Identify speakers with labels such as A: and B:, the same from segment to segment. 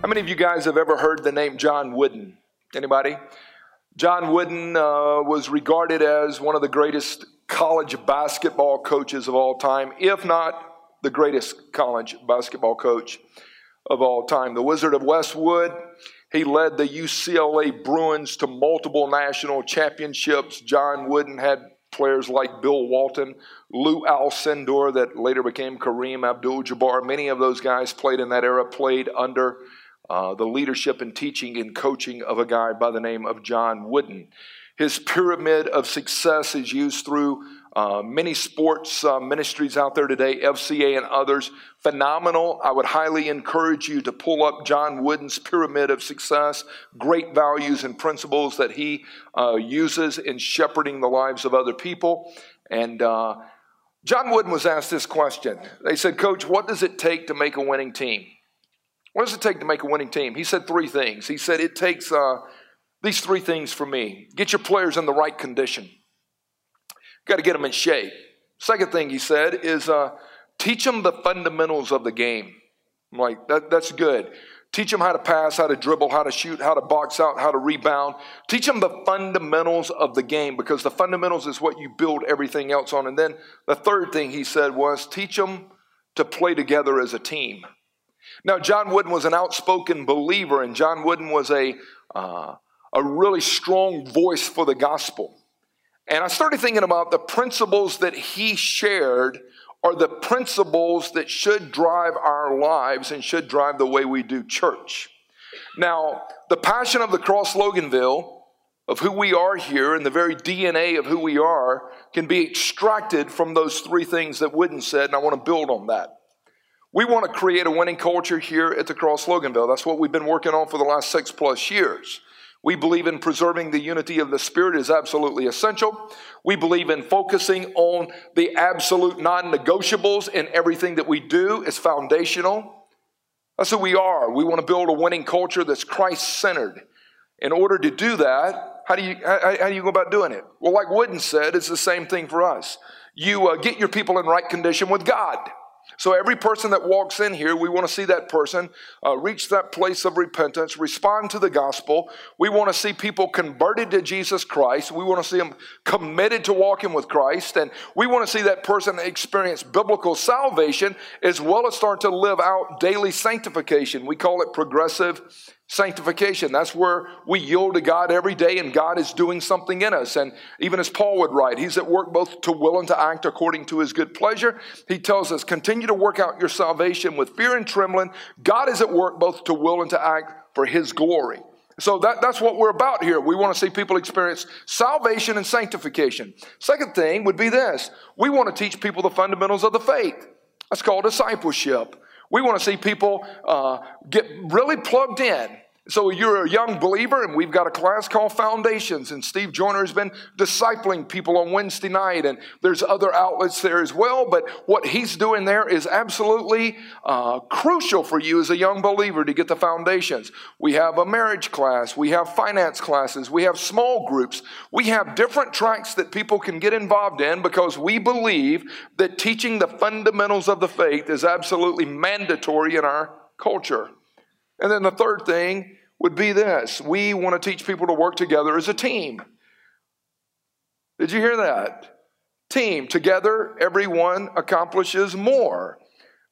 A: How many of you guys have ever heard the name John Wooden? Anybody? John Wooden uh, was regarded as one of the greatest college basketball coaches of all time, if not the greatest college basketball coach of all time. The Wizard of Westwood, he led the UCLA Bruins to multiple national championships. John Wooden had players like Bill Walton, Lou Alcindor, that later became Kareem Abdul Jabbar. Many of those guys played in that era, played under uh, the leadership and teaching and coaching of a guy by the name of John Wooden. His pyramid of success is used through uh, many sports uh, ministries out there today, FCA and others. Phenomenal. I would highly encourage you to pull up John Wooden's pyramid of success. Great values and principles that he uh, uses in shepherding the lives of other people. And uh, John Wooden was asked this question. They said, Coach, what does it take to make a winning team? What does it take to make a winning team? He said three things. He said it takes uh, these three things for me get your players in the right condition, got to get them in shape. Second thing he said is uh, teach them the fundamentals of the game. I'm like, that, that's good. Teach them how to pass, how to dribble, how to shoot, how to box out, how to rebound. Teach them the fundamentals of the game because the fundamentals is what you build everything else on. And then the third thing he said was teach them to play together as a team. Now, John Wooden was an outspoken believer, and John Wooden was a, uh, a really strong voice for the gospel. And I started thinking about the principles that he shared are the principles that should drive our lives and should drive the way we do church. Now, the passion of the cross Loganville, of who we are here, and the very DNA of who we are, can be extracted from those three things that Wooden said, and I want to build on that. We want to create a winning culture here at the Cross Loganville. That's what we've been working on for the last six plus years. We believe in preserving the unity of the Spirit is absolutely essential. We believe in focusing on the absolute non negotiables in everything that we do is foundational. That's who we are. We want to build a winning culture that's Christ centered. In order to do that, how do, you, how, how, do you go about doing it? Well, like Wooden said, it's the same thing for us. You uh, get your people in right condition with God. So, every person that walks in here, we want to see that person uh, reach that place of repentance, respond to the gospel. We want to see people converted to Jesus Christ. We want to see them committed to walking with Christ. And we want to see that person experience biblical salvation as well as start to live out daily sanctification. We call it progressive sanctification. That's where we yield to God every day and God is doing something in us. And even as Paul would write, he's at work both to will and to act according to his good pleasure. He tells us, continue to work out your salvation with fear and trembling. God is at work both to will and to act for his glory. So that, that's what we're about here. We want to see people experience salvation and sanctification. Second thing would be this we want to teach people the fundamentals of the faith. That's called discipleship. We want to see people uh, get really plugged in so you're a young believer, and we've got a class called Foundations, and Steve Joyner has been discipling people on Wednesday night, and there's other outlets there as well. But what he's doing there is absolutely uh, crucial for you as a young believer to get the foundations. We have a marriage class, we have finance classes, we have small groups, we have different tracks that people can get involved in because we believe that teaching the fundamentals of the faith is absolutely mandatory in our culture. And then the third thing would be this we want to teach people to work together as a team. Did you hear that? Team. Together, everyone accomplishes more.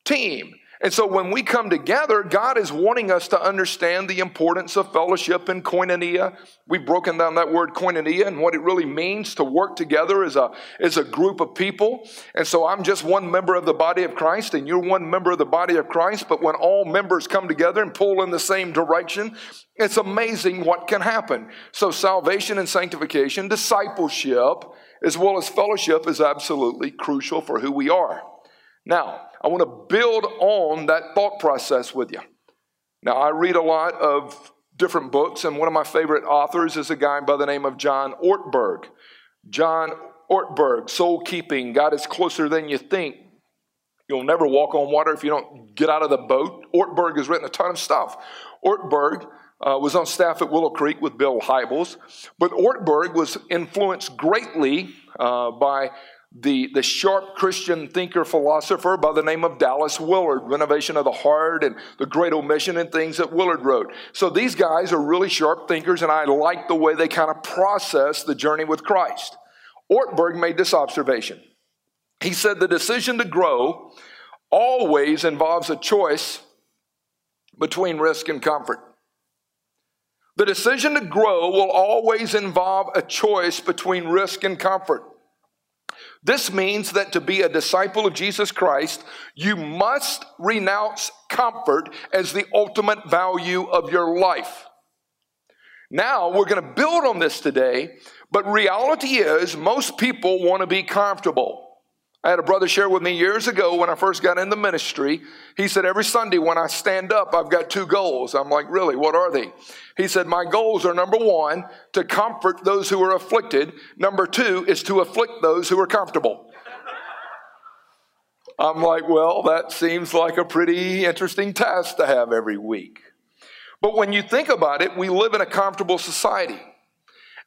A: Team. And so when we come together, God is wanting us to understand the importance of fellowship and koinonia. We've broken down that word koinonia and what it really means to work together as a, as a group of people. And so I'm just one member of the body of Christ, and you're one member of the body of Christ. But when all members come together and pull in the same direction, it's amazing what can happen. So salvation and sanctification, discipleship, as well as fellowship is absolutely crucial for who we are. Now, I want to build on that thought process with you. Now, I read a lot of different books, and one of my favorite authors is a guy by the name of John Ortberg. John Ortberg, Soul Keeping, God is closer than you think. You'll never walk on water if you don't get out of the boat. Ortberg has written a ton of stuff. Ortberg uh, was on staff at Willow Creek with Bill Hybels, but Ortberg was influenced greatly uh, by the, the sharp Christian thinker philosopher by the name of Dallas Willard, Renovation of the Heart and The Great Omission and things that Willard wrote. So these guys are really sharp thinkers, and I like the way they kind of process the journey with Christ. Ortberg made this observation. He said the decision to grow always involves a choice between risk and comfort. The decision to grow will always involve a choice between risk and comfort. This means that to be a disciple of Jesus Christ, you must renounce comfort as the ultimate value of your life. Now, we're going to build on this today, but reality is most people want to be comfortable. I had a brother share with me years ago when I first got in the ministry. He said, Every Sunday when I stand up, I've got two goals. I'm like, Really? What are they? He said, My goals are number one, to comfort those who are afflicted. Number two is to afflict those who are comfortable. I'm like, Well, that seems like a pretty interesting task to have every week. But when you think about it, we live in a comfortable society.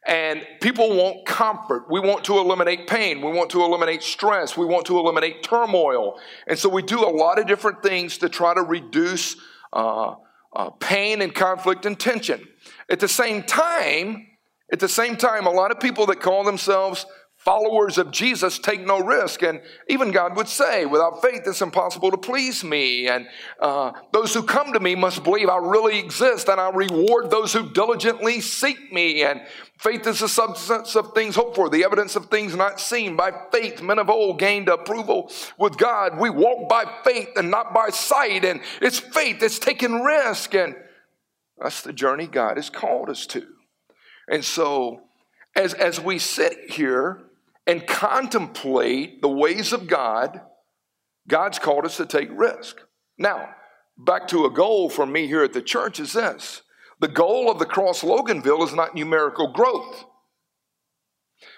A: And people want comfort. We want to eliminate pain. We want to eliminate stress. We want to eliminate turmoil. And so we do a lot of different things to try to reduce uh, uh, pain and conflict and tension. At the same time, at the same time, a lot of people that call themselves followers of Jesus take no risk. And even God would say, without faith, it's impossible to please me. And uh, those who come to me must believe I really exist, and I reward those who diligently seek me. And faith is the substance of things hoped for, the evidence of things not seen. By faith, men of old gained approval with God. We walk by faith and not by sight. And it's faith that's taking risk. And that's the journey God has called us to. And so, as, as we sit here, and contemplate the ways of God, God's called us to take risk. Now, back to a goal for me here at the church is this the goal of the Cross Loganville is not numerical growth.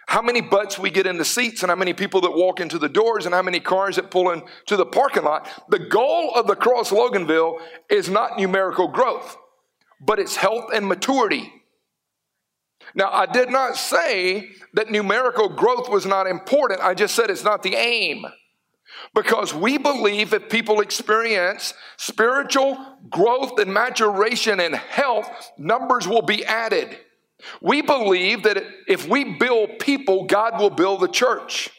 A: How many butts we get in the seats, and how many people that walk into the doors, and how many cars that pull into the parking lot. The goal of the Cross Loganville is not numerical growth, but it's health and maturity. Now, I did not say that numerical growth was not important. I just said it's not the aim. Because we believe if people experience spiritual growth and maturation and health, numbers will be added. We believe that if we build people, God will build the church.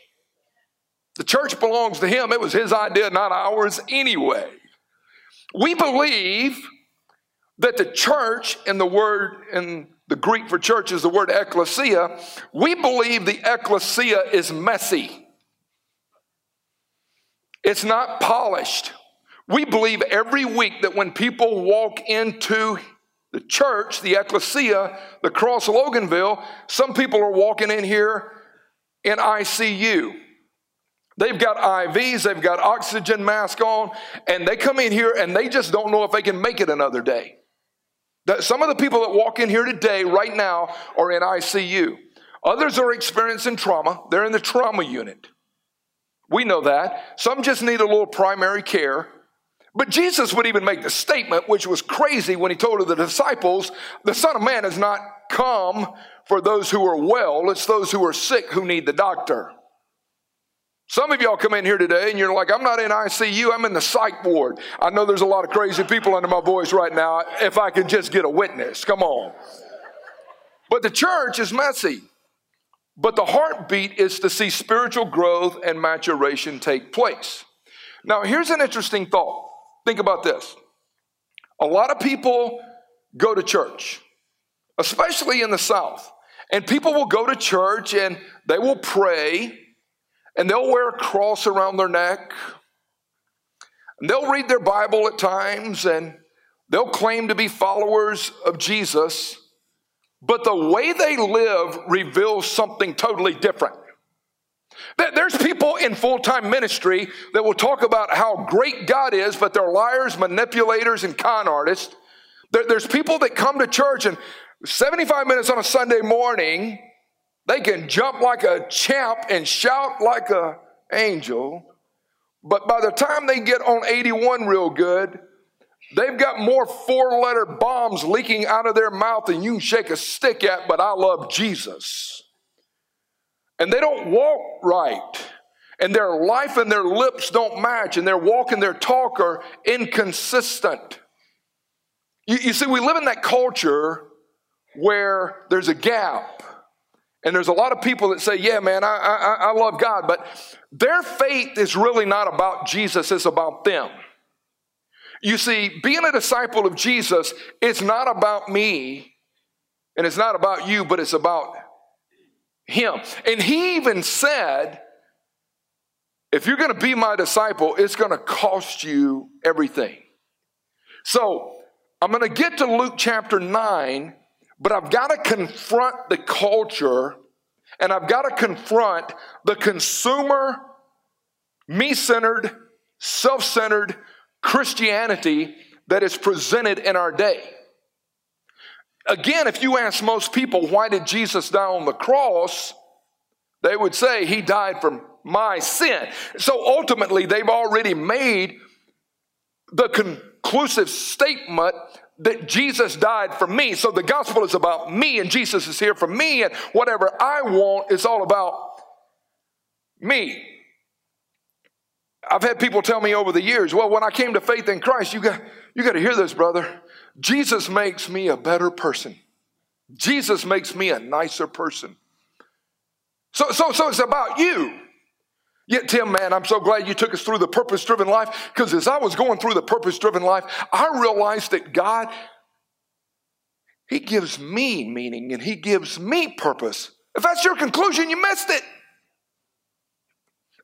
A: The church belongs to Him. It was His idea, not ours anyway. We believe that the church, in the word in the Greek for church is the word ecclesia. We believe the ecclesia is messy. It's not polished. We believe every week that when people walk into the church, the ecclesia, the cross Loganville, some people are walking in here in ICU. They've got IVs, they've got oxygen mask on, and they come in here and they just don't know if they can make it another day. Some of the people that walk in here today, right now, are in ICU. Others are experiencing trauma. They're in the trauma unit. We know that. Some just need a little primary care. But Jesus would even make the statement, which was crazy when he told the disciples, the Son of Man has not come for those who are well, it's those who are sick who need the doctor. Some of y'all come in here today and you're like, I'm not in ICU, I'm in the psych ward. I know there's a lot of crazy people under my voice right now. If I could just get a witness, come on. But the church is messy. But the heartbeat is to see spiritual growth and maturation take place. Now, here's an interesting thought. Think about this. A lot of people go to church, especially in the South, and people will go to church and they will pray and they'll wear a cross around their neck. And they'll read their Bible at times and they'll claim to be followers of Jesus, but the way they live reveals something totally different. There's people in full time ministry that will talk about how great God is, but they're liars, manipulators, and con artists. There's people that come to church and 75 minutes on a Sunday morning, they can jump like a champ and shout like an angel, but by the time they get on 81 real good, they've got more four letter bombs leaking out of their mouth than you can shake a stick at, but I love Jesus. And they don't walk right. and their life and their lips don't match, and their walk and their talk are inconsistent. You, you see, we live in that culture where there's a gap. And there's a lot of people that say, Yeah, man, I, I, I love God, but their faith is really not about Jesus, it's about them. You see, being a disciple of Jesus is not about me and it's not about you, but it's about Him. And He even said, if you're going to be my disciple, it's going to cost you everything. So I'm going to get to Luke chapter 9, but I've got to confront the culture and I've got to confront the consumer, me centered, self centered Christianity that is presented in our day. Again, if you ask most people, why did Jesus die on the cross? They would say he died for my sin. So ultimately, they've already made the conclusive statement that Jesus died for me. So the gospel is about me, and Jesus is here for me, and whatever I want is all about me. I've had people tell me over the years, well, when I came to faith in Christ, you got, you got to hear this, brother. Jesus makes me a better person. Jesus makes me a nicer person. So, so, so it's about you. Yet, Tim, man, I'm so glad you took us through the purpose driven life because as I was going through the purpose driven life, I realized that God, He gives me meaning and He gives me purpose. If that's your conclusion, you missed it.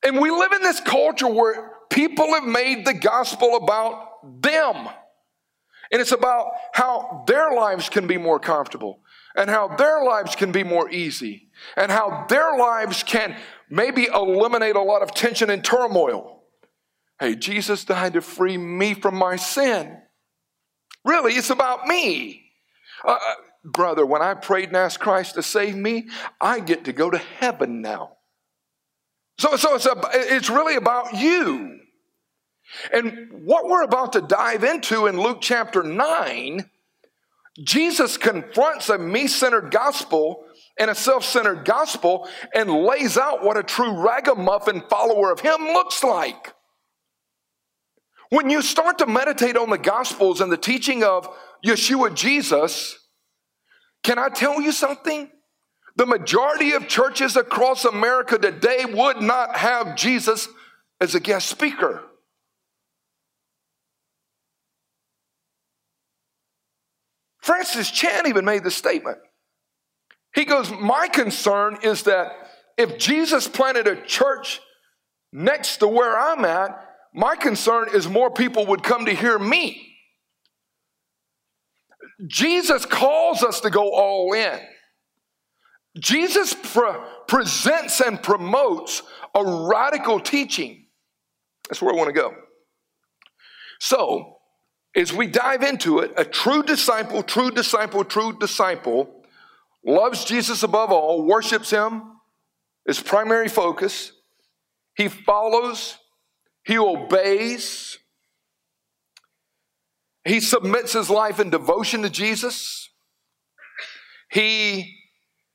A: And we live in this culture where people have made the gospel about them. And it's about how their lives can be more comfortable and how their lives can be more easy and how their lives can maybe eliminate a lot of tension and turmoil. Hey, Jesus died to free me from my sin. Really, it's about me. Uh, uh brother, when I prayed and asked Christ to save me, I get to go to heaven now. So, so it's, a, it's really about you. And what we're about to dive into in Luke chapter 9, Jesus confronts a me centered gospel and a self centered gospel and lays out what a true ragamuffin follower of Him looks like. When you start to meditate on the gospels and the teaching of Yeshua Jesus, can I tell you something? The majority of churches across America today would not have Jesus as a guest speaker. Francis Chan even made the statement. He goes, My concern is that if Jesus planted a church next to where I'm at, my concern is more people would come to hear me. Jesus calls us to go all in. Jesus pre- presents and promotes a radical teaching. That's where I want to go. So, as we dive into it, a true disciple, true disciple, true disciple loves Jesus above all, worships him, his primary focus. He follows, he obeys, he submits his life in devotion to Jesus. He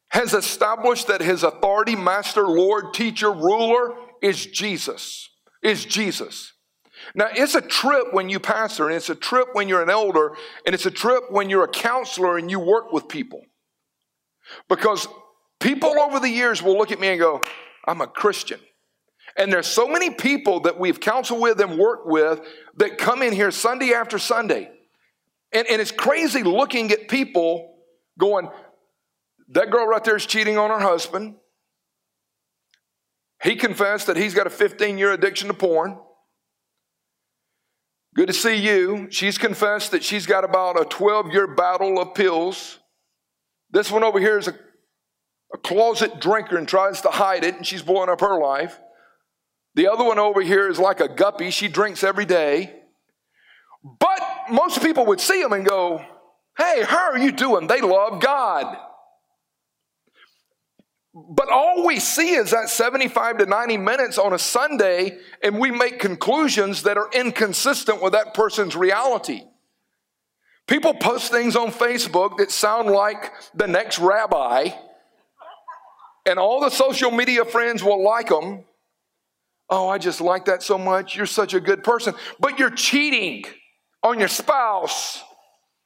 A: has established that his authority, master, Lord, teacher, ruler is Jesus. Is Jesus. Now, it's a trip when you pastor, and it's a trip when you're an elder, and it's a trip when you're a counselor and you work with people. Because people over the years will look at me and go, I'm a Christian. And there's so many people that we've counseled with and worked with that come in here Sunday after Sunday. And, and it's crazy looking at people going, that girl right there is cheating on her husband. He confessed that he's got a 15 year addiction to porn. Good to see you. She's confessed that she's got about a 12 year battle of pills. This one over here is a, a closet drinker and tries to hide it, and she's blowing up her life. The other one over here is like a guppy. She drinks every day. But most people would see them and go, Hey, how are you doing? They love God. But all we see is that 75 to 90 minutes on a Sunday, and we make conclusions that are inconsistent with that person's reality. People post things on Facebook that sound like the next rabbi, and all the social media friends will like them. Oh, I just like that so much. You're such a good person. But you're cheating on your spouse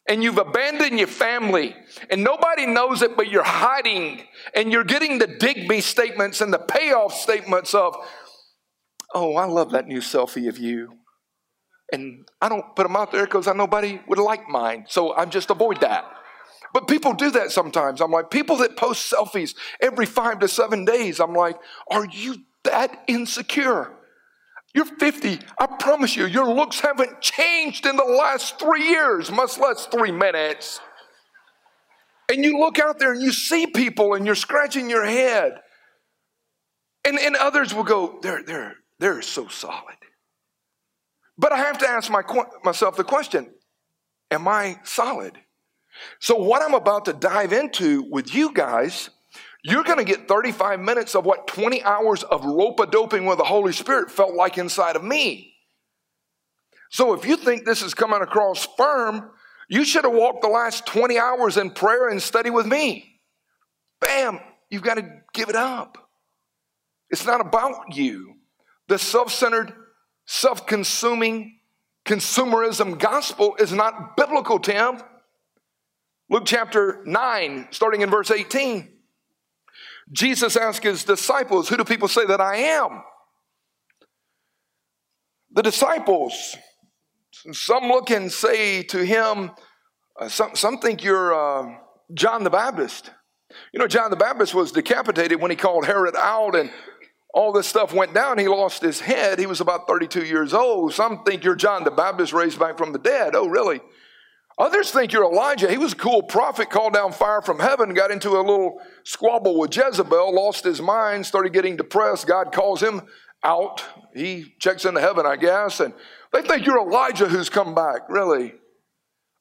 A: and you've abandoned your family and nobody knows it, but you're hiding and you're getting the Digby statements and the payoff statements of, oh, I love that new selfie of you. And I don't put them out there because I nobody would like mine. So I'm just avoid that. But people do that sometimes. I'm like, people that post selfies every five to seven days, I'm like, are you that insecure? You're 50. I promise you, your looks haven't changed in the last three years, much less three minutes. And you look out there and you see people and you're scratching your head. And, and others will go, they're, they're, they're so solid. But I have to ask my, myself the question Am I solid? So, what I'm about to dive into with you guys, you're going to get 35 minutes of what 20 hours of rope doping with the Holy Spirit felt like inside of me. So, if you think this is coming across firm, you should have walked the last 20 hours in prayer and study with me. Bam, you've got to give it up. It's not about you. The self centered self consuming consumerism gospel is not biblical, Tim. Luke chapter 9, starting in verse 18. Jesus asked his disciples, Who do people say that I am? The disciples, some look and say to him, uh, some, some think you're uh, John the Baptist. You know, John the Baptist was decapitated when he called Herod out and all this stuff went down, he lost his head. He was about 32 years old. Some think you're John the Baptist raised back from the dead. Oh, really? Others think you're Elijah. He was a cool prophet, called down fire from heaven, got into a little squabble with Jezebel, lost his mind, started getting depressed. God calls him out. He checks into heaven, I guess, and they think you're Elijah who's come back. Really?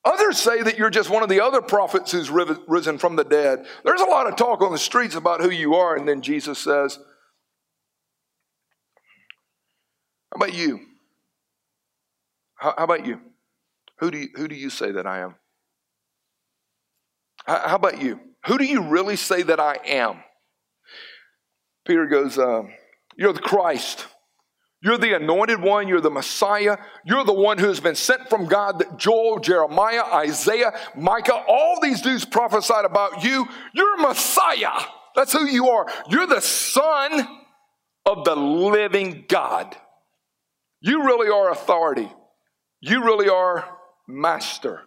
A: Others say that you're just one of the other prophets who's risen from the dead. There's a lot of talk on the streets about who you are, and then Jesus says, How about you? How, how about you? Who do you, who do you say that I am? How, how about you? Who do you really say that I am? Peter goes, uh, You're the Christ. You're the anointed one. You're the Messiah. You're the one who has been sent from God that Joel, Jeremiah, Isaiah, Micah, all these dudes prophesied about you. You're Messiah. That's who you are. You're the Son of the living God. You really are authority. You really are master.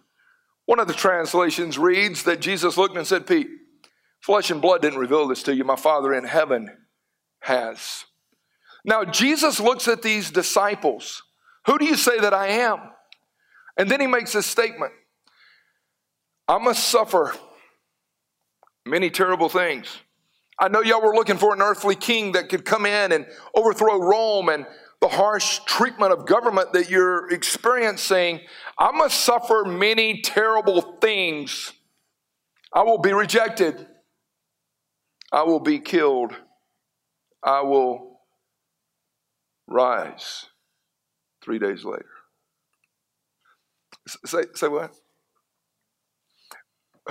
A: One of the translations reads that Jesus looked and said, Pete, flesh and blood didn't reveal this to you. My Father in heaven has. Now, Jesus looks at these disciples. Who do you say that I am? And then he makes this statement I must suffer many terrible things. I know y'all were looking for an earthly king that could come in and overthrow Rome and the harsh treatment of government that you're experiencing, I must suffer many terrible things. I will be rejected. I will be killed. I will rise three days later. Say, say what?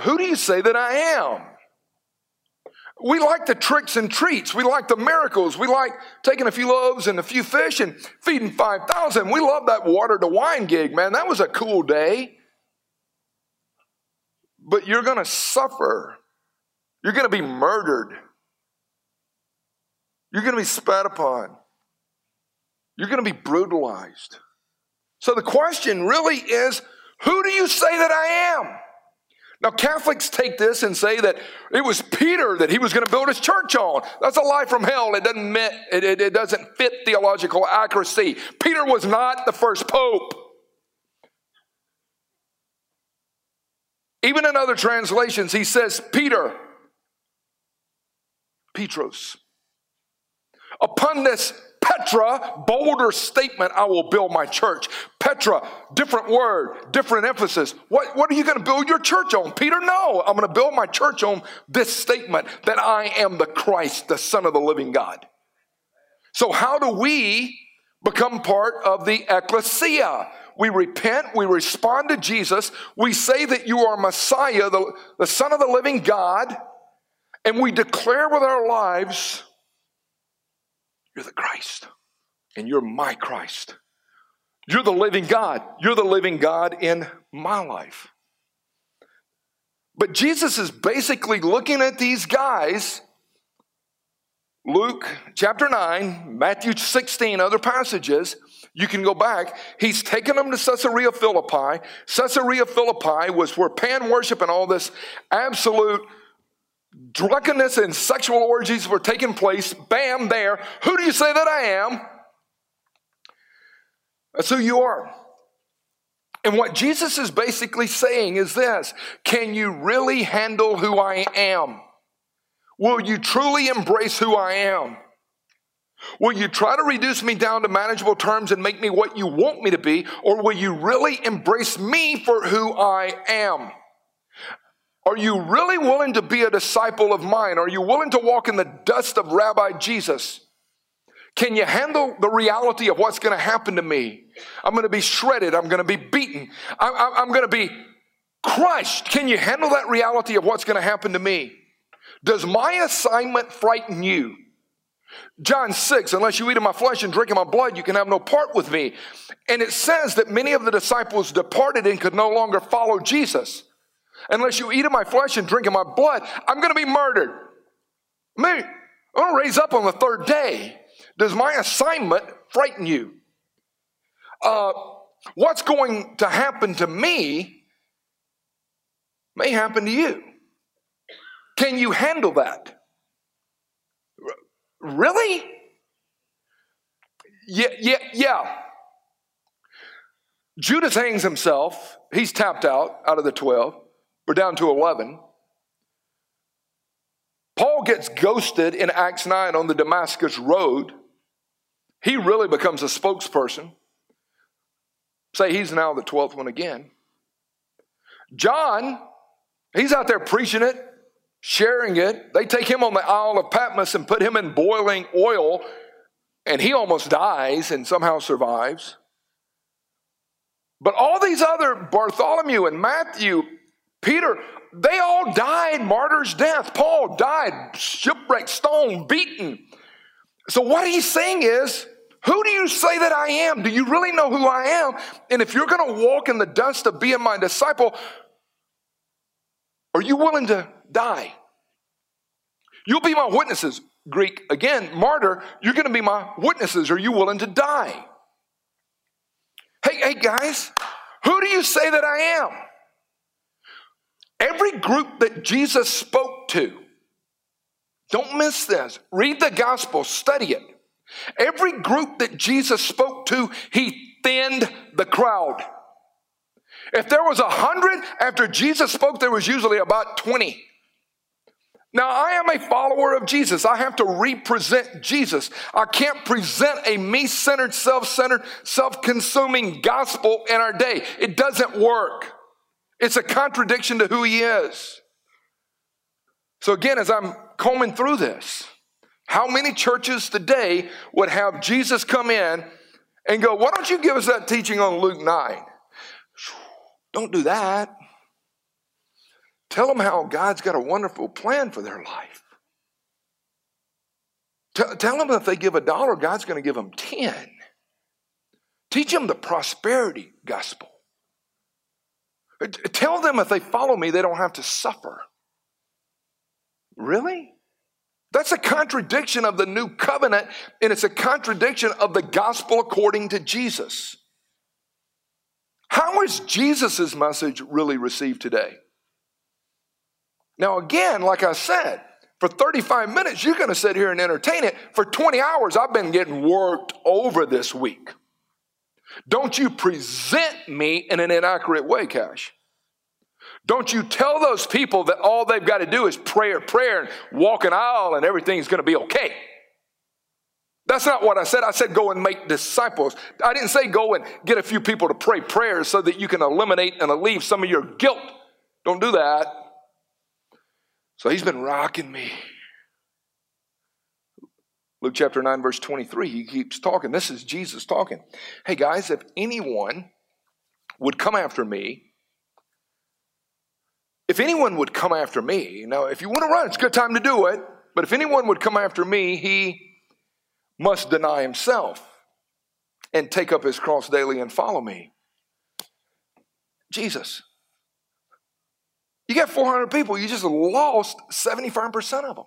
A: Who do you say that I am? We like the tricks and treats. We like the miracles. We like taking a few loaves and a few fish and feeding 5,000. We love that water to wine gig, man. That was a cool day. But you're going to suffer. You're going to be murdered. You're going to be spat upon. You're going to be brutalized. So the question really is who do you say that I am? Now, Catholics take this and say that it was Peter that he was going to build his church on. That's a lie from hell. It doesn't, it, it, it doesn't fit theological accuracy. Peter was not the first pope. Even in other translations, he says Peter, Petros. Upon this Petra, bolder statement, I will build my church. Petra, different word, different emphasis. What, what are you going to build your church on? Peter, no. I'm going to build my church on this statement that I am the Christ, the Son of the living God. So, how do we become part of the ecclesia? We repent, we respond to Jesus, we say that you are Messiah, the, the Son of the living God, and we declare with our lives you're the Christ. and you're my Christ. You're the living God. You're the living God in my life. But Jesus is basically looking at these guys, Luke chapter 9, Matthew 16, other passages. You can go back. He's taken them to Caesarea Philippi. Caesarea Philippi was where pan worship and all this absolute drunkenness and sexual orgies were taking place. Bam, there. Who do you say that I am? That's who you are. And what Jesus is basically saying is this Can you really handle who I am? Will you truly embrace who I am? Will you try to reduce me down to manageable terms and make me what you want me to be? Or will you really embrace me for who I am? Are you really willing to be a disciple of mine? Are you willing to walk in the dust of Rabbi Jesus? Can you handle the reality of what's going to happen to me? I'm going to be shredded. I'm going to be beaten. I'm, I'm going to be crushed. Can you handle that reality of what's going to happen to me? Does my assignment frighten you? John 6, unless you eat of my flesh and drink of my blood, you can have no part with me. And it says that many of the disciples departed and could no longer follow Jesus. Unless you eat of my flesh and drink of my blood, I'm going to be murdered. Me, I'm going to raise up on the third day. Does my assignment frighten you? Uh, what's going to happen to me may happen to you. Can you handle that? Really? Yeah, yeah, yeah. Judas hangs himself. He's tapped out out of the 12. We're down to 11. Paul gets ghosted in Acts 9 on the Damascus Road. He really becomes a spokesperson. Say he's now the 12th one again. John, he's out there preaching it, sharing it. They take him on the Isle of Patmos and put him in boiling oil, and he almost dies and somehow survives. But all these other, Bartholomew and Matthew, Peter, they all died martyr's death. Paul died shipwrecked, stoned, beaten. So what he's saying is, who do you say that I am? Do you really know who I am? And if you're going to walk in the dust of being my disciple, are you willing to die? You'll be my witnesses. Greek, again, martyr, you're going to be my witnesses. Are you willing to die? Hey, hey, guys, who do you say that I am? Every group that Jesus spoke to, don't miss this. Read the gospel, study it. Every group that Jesus spoke to, he thinned the crowd. If there was a hundred after Jesus spoke, there was usually about 20. Now, I am a follower of Jesus. I have to represent Jesus. I can't present a me centered, self centered, self consuming gospel in our day. It doesn't work. It's a contradiction to who he is. So, again, as I'm combing through this, how many churches today would have Jesus come in and go, Why don't you give us that teaching on Luke 9? Don't do that. Tell them how God's got a wonderful plan for their life. Tell, tell them if they give a dollar, God's going to give them 10. Teach them the prosperity gospel. Tell them if they follow me, they don't have to suffer. Really? That's a contradiction of the new covenant, and it's a contradiction of the gospel according to Jesus. How is Jesus' message really received today? Now, again, like I said, for 35 minutes, you're going to sit here and entertain it. For 20 hours, I've been getting worked over this week. Don't you present me in an inaccurate way, Cash. Don't you tell those people that all they've got to do is prayer, prayer, and walk an aisle and everything's going to be okay. That's not what I said. I said go and make disciples. I didn't say go and get a few people to pray prayers so that you can eliminate and alleviate some of your guilt. Don't do that. So he's been rocking me. Luke chapter 9, verse 23, he keeps talking. This is Jesus talking. Hey guys, if anyone would come after me, if anyone would come after me, now if you want to run, it's a good time to do it, but if anyone would come after me, he must deny himself and take up his cross daily and follow me? Jesus. You got 400 people, you just lost 75% of them.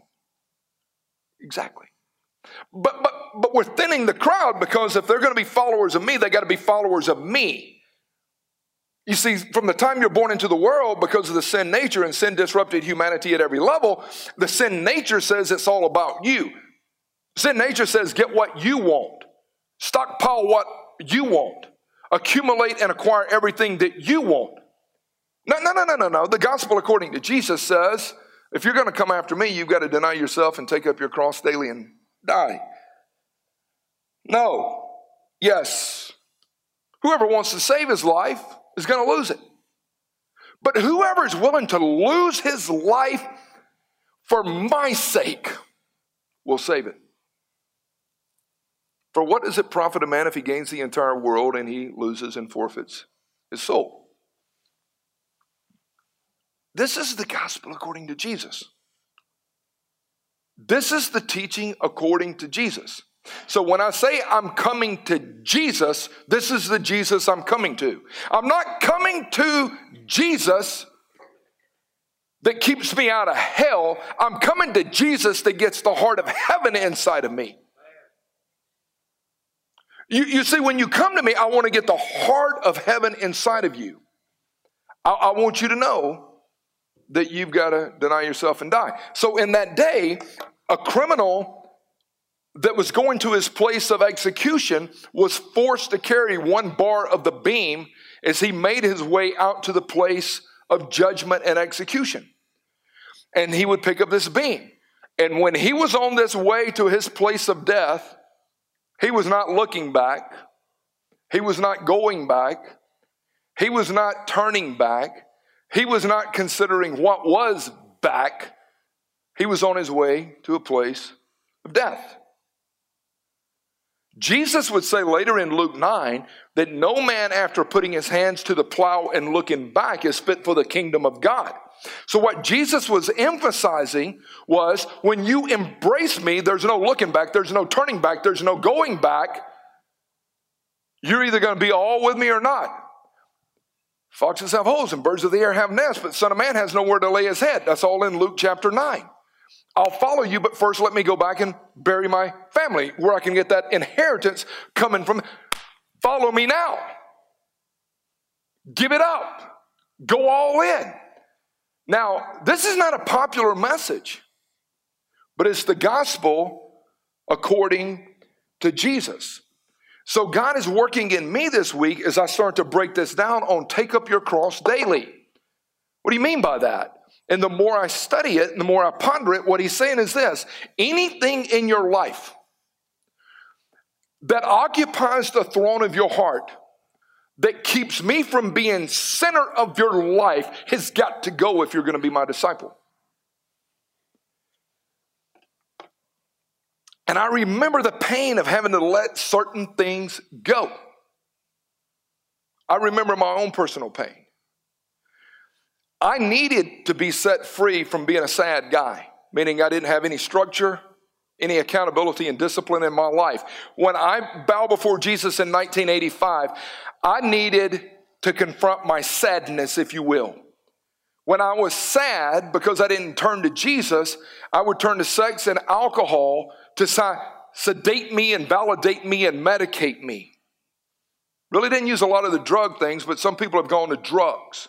A: Exactly. But, but, but we're thinning the crowd because if they're going to be followers of me, they got to be followers of me. You see, from the time you're born into the world, because of the sin nature and sin disrupted humanity at every level, the sin nature says it's all about you. Sin nature says get what you want, stockpile what you want, accumulate and acquire everything that you want. No, no, no, no, no, no. The gospel, according to Jesus, says if you're going to come after me, you've got to deny yourself and take up your cross daily and die. No. Yes. Whoever wants to save his life is going to lose it. But whoever is willing to lose his life for my sake will save it. For what does it profit a man if he gains the entire world and he loses and forfeits his soul? This is the gospel according to Jesus. This is the teaching according to Jesus. So when I say I'm coming to Jesus, this is the Jesus I'm coming to. I'm not coming to Jesus that keeps me out of hell. I'm coming to Jesus that gets the heart of heaven inside of me. You, you see, when you come to me, I want to get the heart of heaven inside of you. I, I want you to know that you've got to deny yourself and die. So in that day, a criminal that was going to his place of execution was forced to carry one bar of the beam as he made his way out to the place of judgment and execution. And he would pick up this beam. And when he was on this way to his place of death, he was not looking back. He was not going back. He was not turning back. He was not considering what was back. He was on his way to a place of death. Jesus would say later in Luke 9 that no man, after putting his hands to the plow and looking back, is fit for the kingdom of God. So, what Jesus was emphasizing was when you embrace me, there's no looking back, there's no turning back, there's no going back. You're either going to be all with me or not. Foxes have holes and birds of the air have nests, but Son of Man has nowhere to lay his head. That's all in Luke chapter 9. I'll follow you, but first let me go back and bury my family where I can get that inheritance coming from. Follow me now. Give it up. Go all in. Now, this is not a popular message, but it's the gospel according to Jesus. So, God is working in me this week as I start to break this down on take up your cross daily. What do you mean by that? And the more I study it and the more I ponder it, what he's saying is this anything in your life that occupies the throne of your heart, that keeps me from being center of your life, has got to go if you're going to be my disciple. And I remember the pain of having to let certain things go. I remember my own personal pain. I needed to be set free from being a sad guy, meaning I didn't have any structure, any accountability and discipline in my life. When I bowed before Jesus in 1985, I needed to confront my sadness, if you will. When I was sad because I didn't turn to Jesus, I would turn to sex and alcohol to sedate me and validate me and medicate me. Really didn't use a lot of the drug things, but some people have gone to drugs.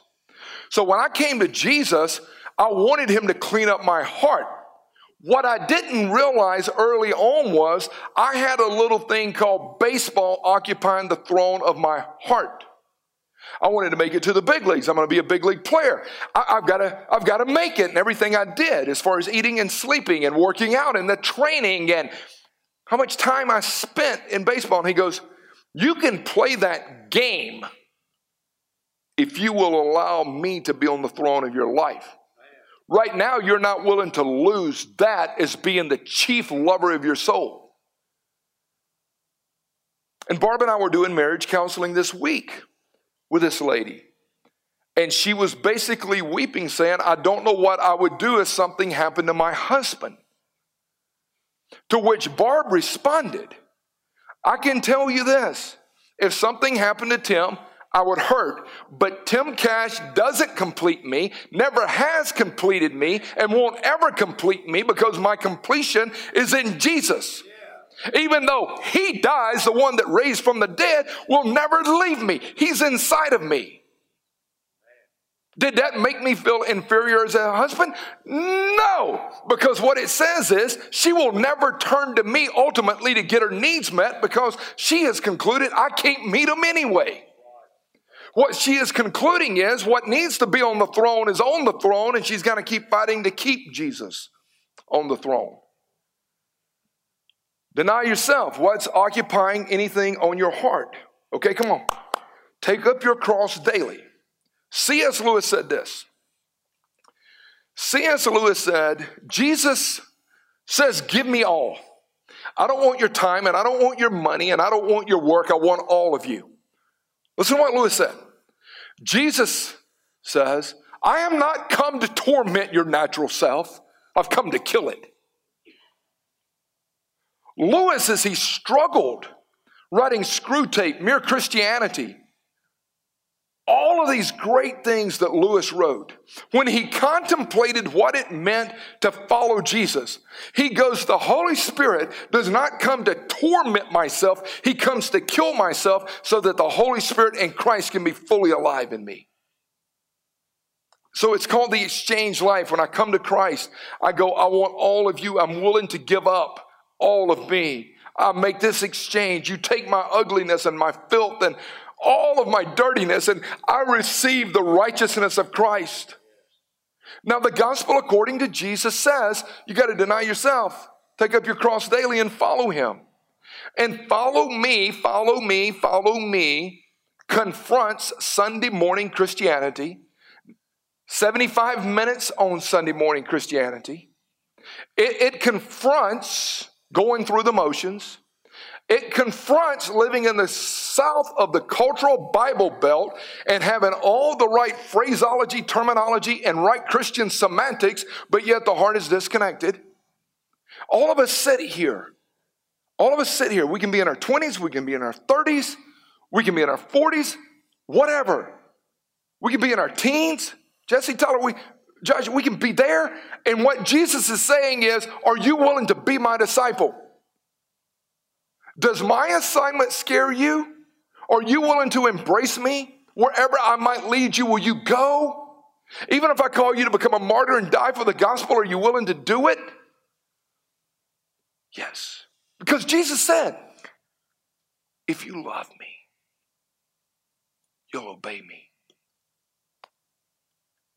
A: So when I came to Jesus, I wanted him to clean up my heart. What I didn't realize early on was I had a little thing called baseball occupying the throne of my heart. I wanted to make it to the big leagues. I'm going to be a big league player. I, have got to, I've got to make it. And everything I did, as far as eating and sleeping and working out and the training and how much time I spent in baseball. And he goes, You can play that game if you will allow me to be on the throne of your life. Right now, you're not willing to lose that as being the chief lover of your soul. And Barb and I were doing marriage counseling this week with this lady. And she was basically weeping, saying, I don't know what I would do if something happened to my husband. To which Barb responded, I can tell you this If something happened to Tim, I would hurt. But Tim Cash doesn't complete me, never has completed me, and won't ever complete me because my completion is in Jesus. Even though he dies, the one that raised from the dead will never leave me. He's inside of me. Did that make me feel inferior as a husband? No, because what it says is she will never turn to me ultimately to get her needs met because she has concluded I can't meet them anyway. What she is concluding is what needs to be on the throne is on the throne, and she's going to keep fighting to keep Jesus on the throne. Deny yourself. What's occupying anything on your heart? Okay, come on. Take up your cross daily. C.S. Lewis said this. C.S. Lewis said, Jesus says, Give me all. I don't want your time and I don't want your money and I don't want your work. I want all of you. Listen to what Lewis said. Jesus says, I am not come to torment your natural self, I've come to kill it. Lewis, as he struggled writing Screwtape, Mere Christianity, all of these great things that Lewis wrote, when he contemplated what it meant to follow Jesus, he goes, The Holy Spirit does not come to torment myself, He comes to kill myself so that the Holy Spirit and Christ can be fully alive in me. So it's called the exchange life. When I come to Christ, I go, I want all of you. I'm willing to give up all of me. I make this exchange. You take my ugliness and my filth and all of my dirtiness, and I receive the righteousness of Christ. Now, the gospel, according to Jesus, says you got to deny yourself, take up your cross daily, and follow him. And follow me, follow me, follow me confronts Sunday morning Christianity. 75 minutes on Sunday morning Christianity. It, it confronts going through the motions. It confronts living in the south of the cultural Bible belt and having all the right phraseology, terminology, and right Christian semantics, but yet the heart is disconnected. All of us sit here. All of us sit here. We can be in our 20s, we can be in our 30s, we can be in our 40s, whatever. We can be in our teens. Jesse Teller, we, Judge, we can be there. And what Jesus is saying is, Are you willing to be my disciple? Does my assignment scare you? Are you willing to embrace me? Wherever I might lead you, will you go? Even if I call you to become a martyr and die for the gospel, are you willing to do it? Yes. Because Jesus said, If you love me, you'll obey me.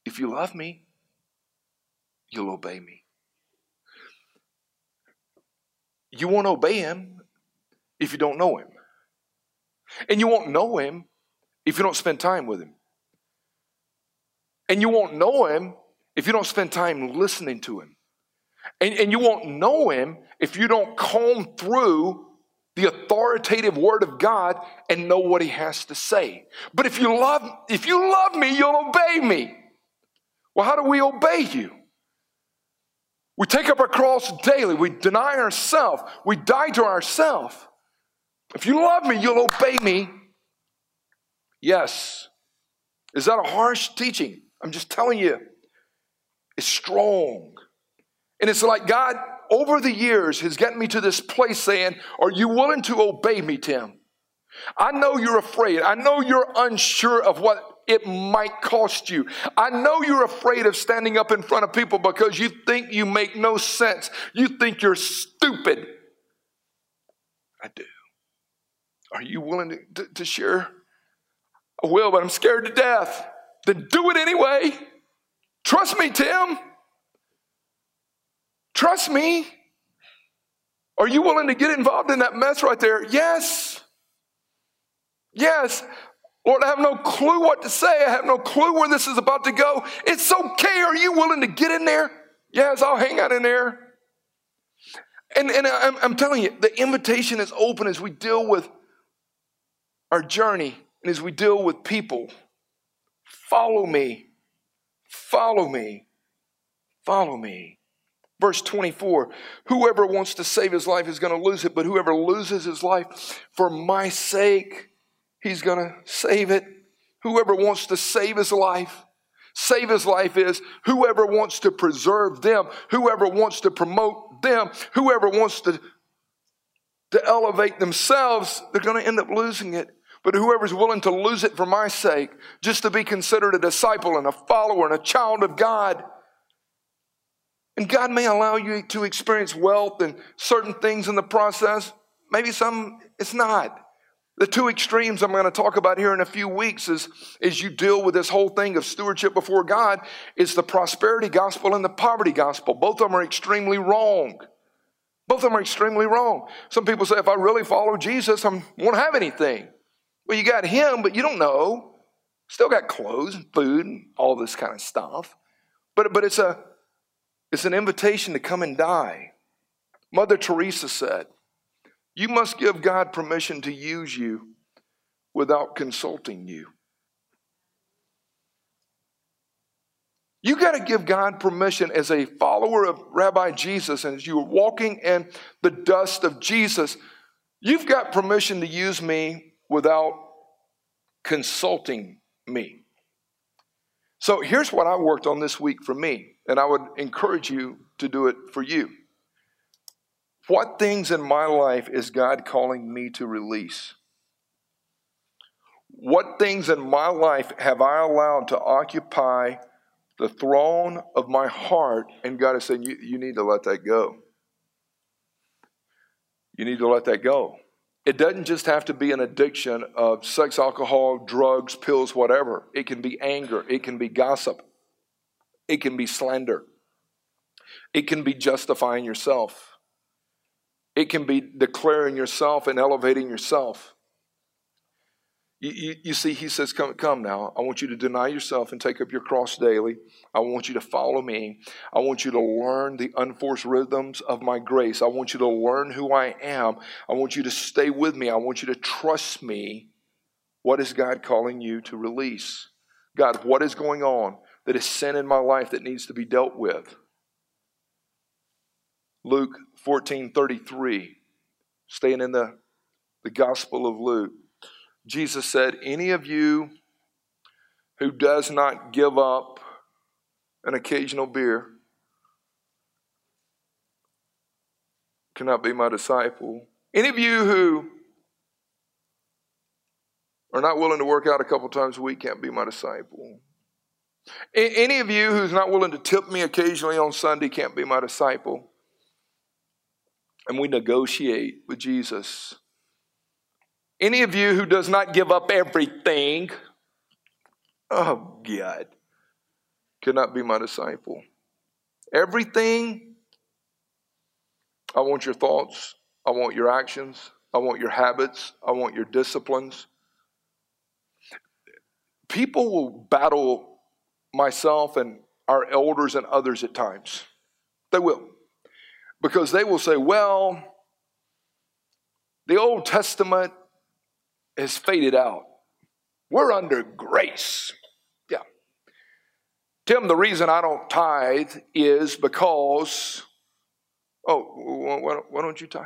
A: If you love me, you'll obey me. You won't obey him if you don't know him. And you won't know him if you don't spend time with him. And you won't know him if you don't spend time listening to him. And, and you won't know him if you don't comb through the authoritative word of God and know what he has to say. But if you love, if you love me, you'll obey me. Well, how do we obey you? We take up our cross daily. We deny ourselves. We die to ourselves. If you love me, you'll obey me. Yes. Is that a harsh teaching? I'm just telling you. It's strong. And it's like God, over the years, has gotten me to this place saying, Are you willing to obey me, Tim? I know you're afraid. I know you're unsure of what it might cost you. I know you're afraid of standing up in front of people because you think you make no sense. You think you're stupid. I do. Are you willing to, to, to share? I will, but I'm scared to death. Then do it anyway. Trust me, Tim. Trust me. Are you willing to get involved in that mess right there? Yes. Yes. Lord, I have no clue what to say. I have no clue where this is about to go. It's okay. Are you willing to get in there? Yes, I'll hang out in there. And, and I'm, I'm telling you, the invitation is open as we deal with our journey and as we deal with people. Follow me. Follow me. Follow me. Verse 24 Whoever wants to save his life is going to lose it, but whoever loses his life for my sake He's going to save it. Whoever wants to save his life, save his life is whoever wants to preserve them, whoever wants to promote them, whoever wants to, to elevate themselves, they're going to end up losing it. But whoever's willing to lose it for my sake, just to be considered a disciple and a follower and a child of God, and God may allow you to experience wealth and certain things in the process. Maybe some it's not. The two extremes I'm going to talk about here in a few weeks is as you deal with this whole thing of stewardship before God is the prosperity gospel and the poverty gospel. Both of them are extremely wrong. Both of them are extremely wrong. Some people say, if I really follow Jesus, I won't have anything. Well, you got him, but you don't know. Still got clothes and food and all this kind of stuff. But, but it's, a, it's an invitation to come and die. Mother Teresa said, you must give God permission to use you without consulting you. You got to give God permission as a follower of Rabbi Jesus and as you're walking in the dust of Jesus, you've got permission to use me without consulting me. So here's what I worked on this week for me, and I would encourage you to do it for you. What things in my life is God calling me to release? What things in my life have I allowed to occupy the throne of my heart? And God is saying, you, you need to let that go. You need to let that go. It doesn't just have to be an addiction of sex, alcohol, drugs, pills, whatever. It can be anger, it can be gossip, it can be slander, it can be justifying yourself. It can be declaring yourself and elevating yourself. You, you, you, see, he says, come, come now. I want you to deny yourself and take up your cross daily. I want you to follow me. I want you to learn the unforced rhythms of my grace. I want you to learn who I am. I want you to stay with me. I want you to trust me. What is God calling you to release? God, what is going on that is sin in my life that needs to be dealt with? Luke 14 33, staying in the, the Gospel of Luke, Jesus said, Any of you who does not give up an occasional beer cannot be my disciple. Any of you who are not willing to work out a couple times a week can't be my disciple. Any of you who's not willing to tip me occasionally on Sunday can't be my disciple and we negotiate with Jesus. Any of you who does not give up everything, oh God, cannot be my disciple. Everything, I want your thoughts, I want your actions, I want your habits, I want your disciplines. People will battle myself and our elders and others at times. They will. Because they will say, well, the Old Testament has faded out. We're under grace. Yeah. Tim, the reason I don't tithe is because, oh, why, don't you tithe?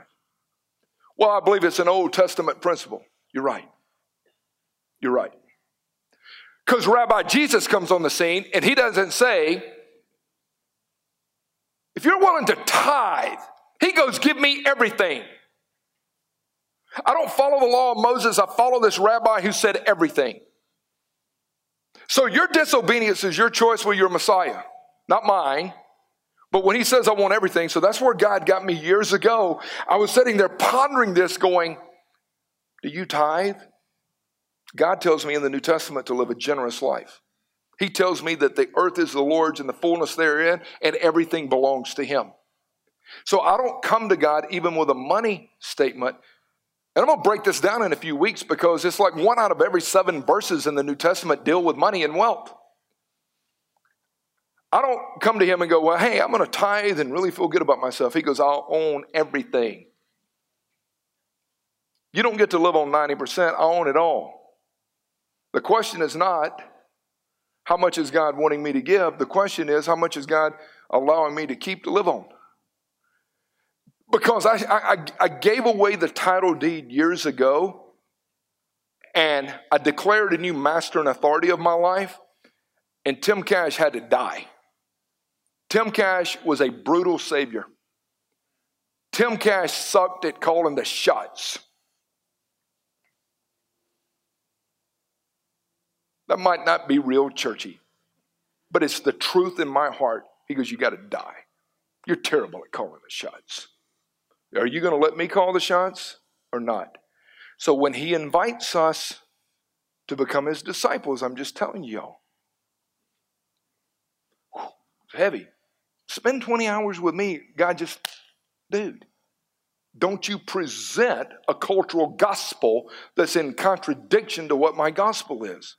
A: Well, I believe it's an Old Testament principle. You're right. You're right. Because Rabbi Jesus comes on the scene and he doesn't say, if you're willing to tithe, he goes, Give me everything. I don't follow the law of Moses, I follow this rabbi who said everything. So your disobedience is your choice with your Messiah, not mine. But when he says, I want everything, so that's where God got me years ago. I was sitting there pondering this, going, Do you tithe? God tells me in the New Testament to live a generous life. He tells me that the earth is the Lord's and the fullness therein, and everything belongs to Him. So I don't come to God even with a money statement. And I'm going to break this down in a few weeks because it's like one out of every seven verses in the New Testament deal with money and wealth. I don't come to him and go, Well, hey, I'm going to tithe and really feel good about myself. He goes, I'll own everything. You don't get to live on 90%, I own it all. The question is not, how much is God wanting me to give? The question is, how much is God allowing me to keep to live on? Because I, I, I gave away the title deed years ago, and I declared a new master and authority of my life, and Tim Cash had to die. Tim Cash was a brutal savior. Tim Cash sucked at calling the shots. That might not be real churchy, but it's the truth in my heart. He goes, You got to die. You're terrible at calling the shots. Are you going to let me call the shots or not? So when he invites us to become his disciples, I'm just telling y'all, it's heavy. Spend 20 hours with me. God just, dude, don't you present a cultural gospel that's in contradiction to what my gospel is.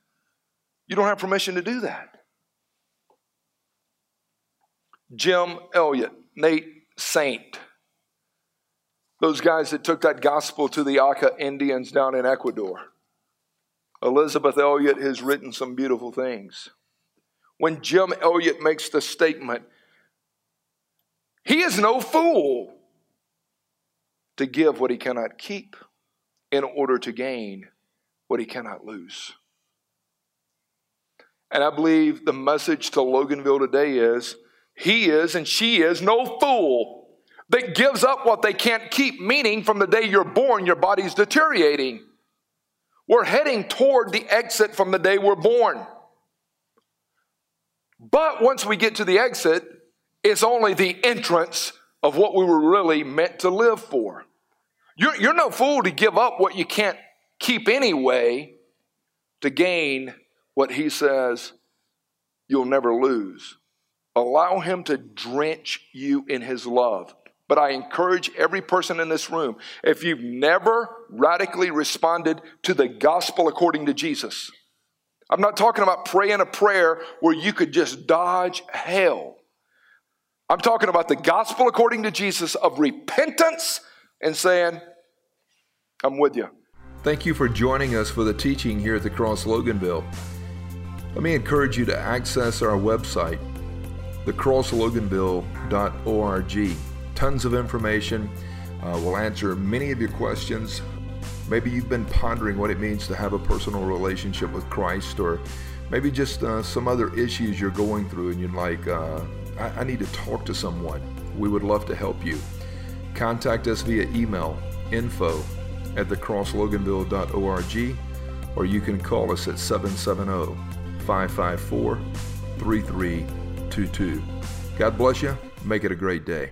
A: You don't have permission to do that. Jim Elliot, Nate Saint, those guys that took that gospel to the Auca Indians down in Ecuador. Elisabeth Elliot has written some beautiful things. When Jim Elliot makes the statement, he is no fool to give what he cannot keep in order to gain what he cannot lose. And I believe the message to Loganville today is he is and she is no fool that gives up what they can't keep, meaning from the day you're born, your body's deteriorating. We're heading toward the exit from the day we're born. But once we get to the exit, it's only the entrance of what we were really meant to live for. You're, you're no fool to give up what you can't keep anyway to gain what he says you'll never lose. Allow him to drench you in his love. But I encourage every person in this room if you've never radically responded to the gospel according to Jesus, I'm not talking about praying a prayer where you could just dodge hell. I'm talking about the gospel according to Jesus of repentance and saying, I'm with you.
B: Thank you for joining us for the teaching here at the Cross Loganville. Let me encourage you to access our website, thecrossloganville.org tons of information. Uh, we'll answer many of your questions. Maybe you've been pondering what it means to have a personal relationship with Christ, or maybe just uh, some other issues you're going through and you're like, uh, I-, I need to talk to someone. We would love to help you. Contact us via email info at thecrossloganville.org or you can call us at 770 554 3322. God bless you. Make it a great day.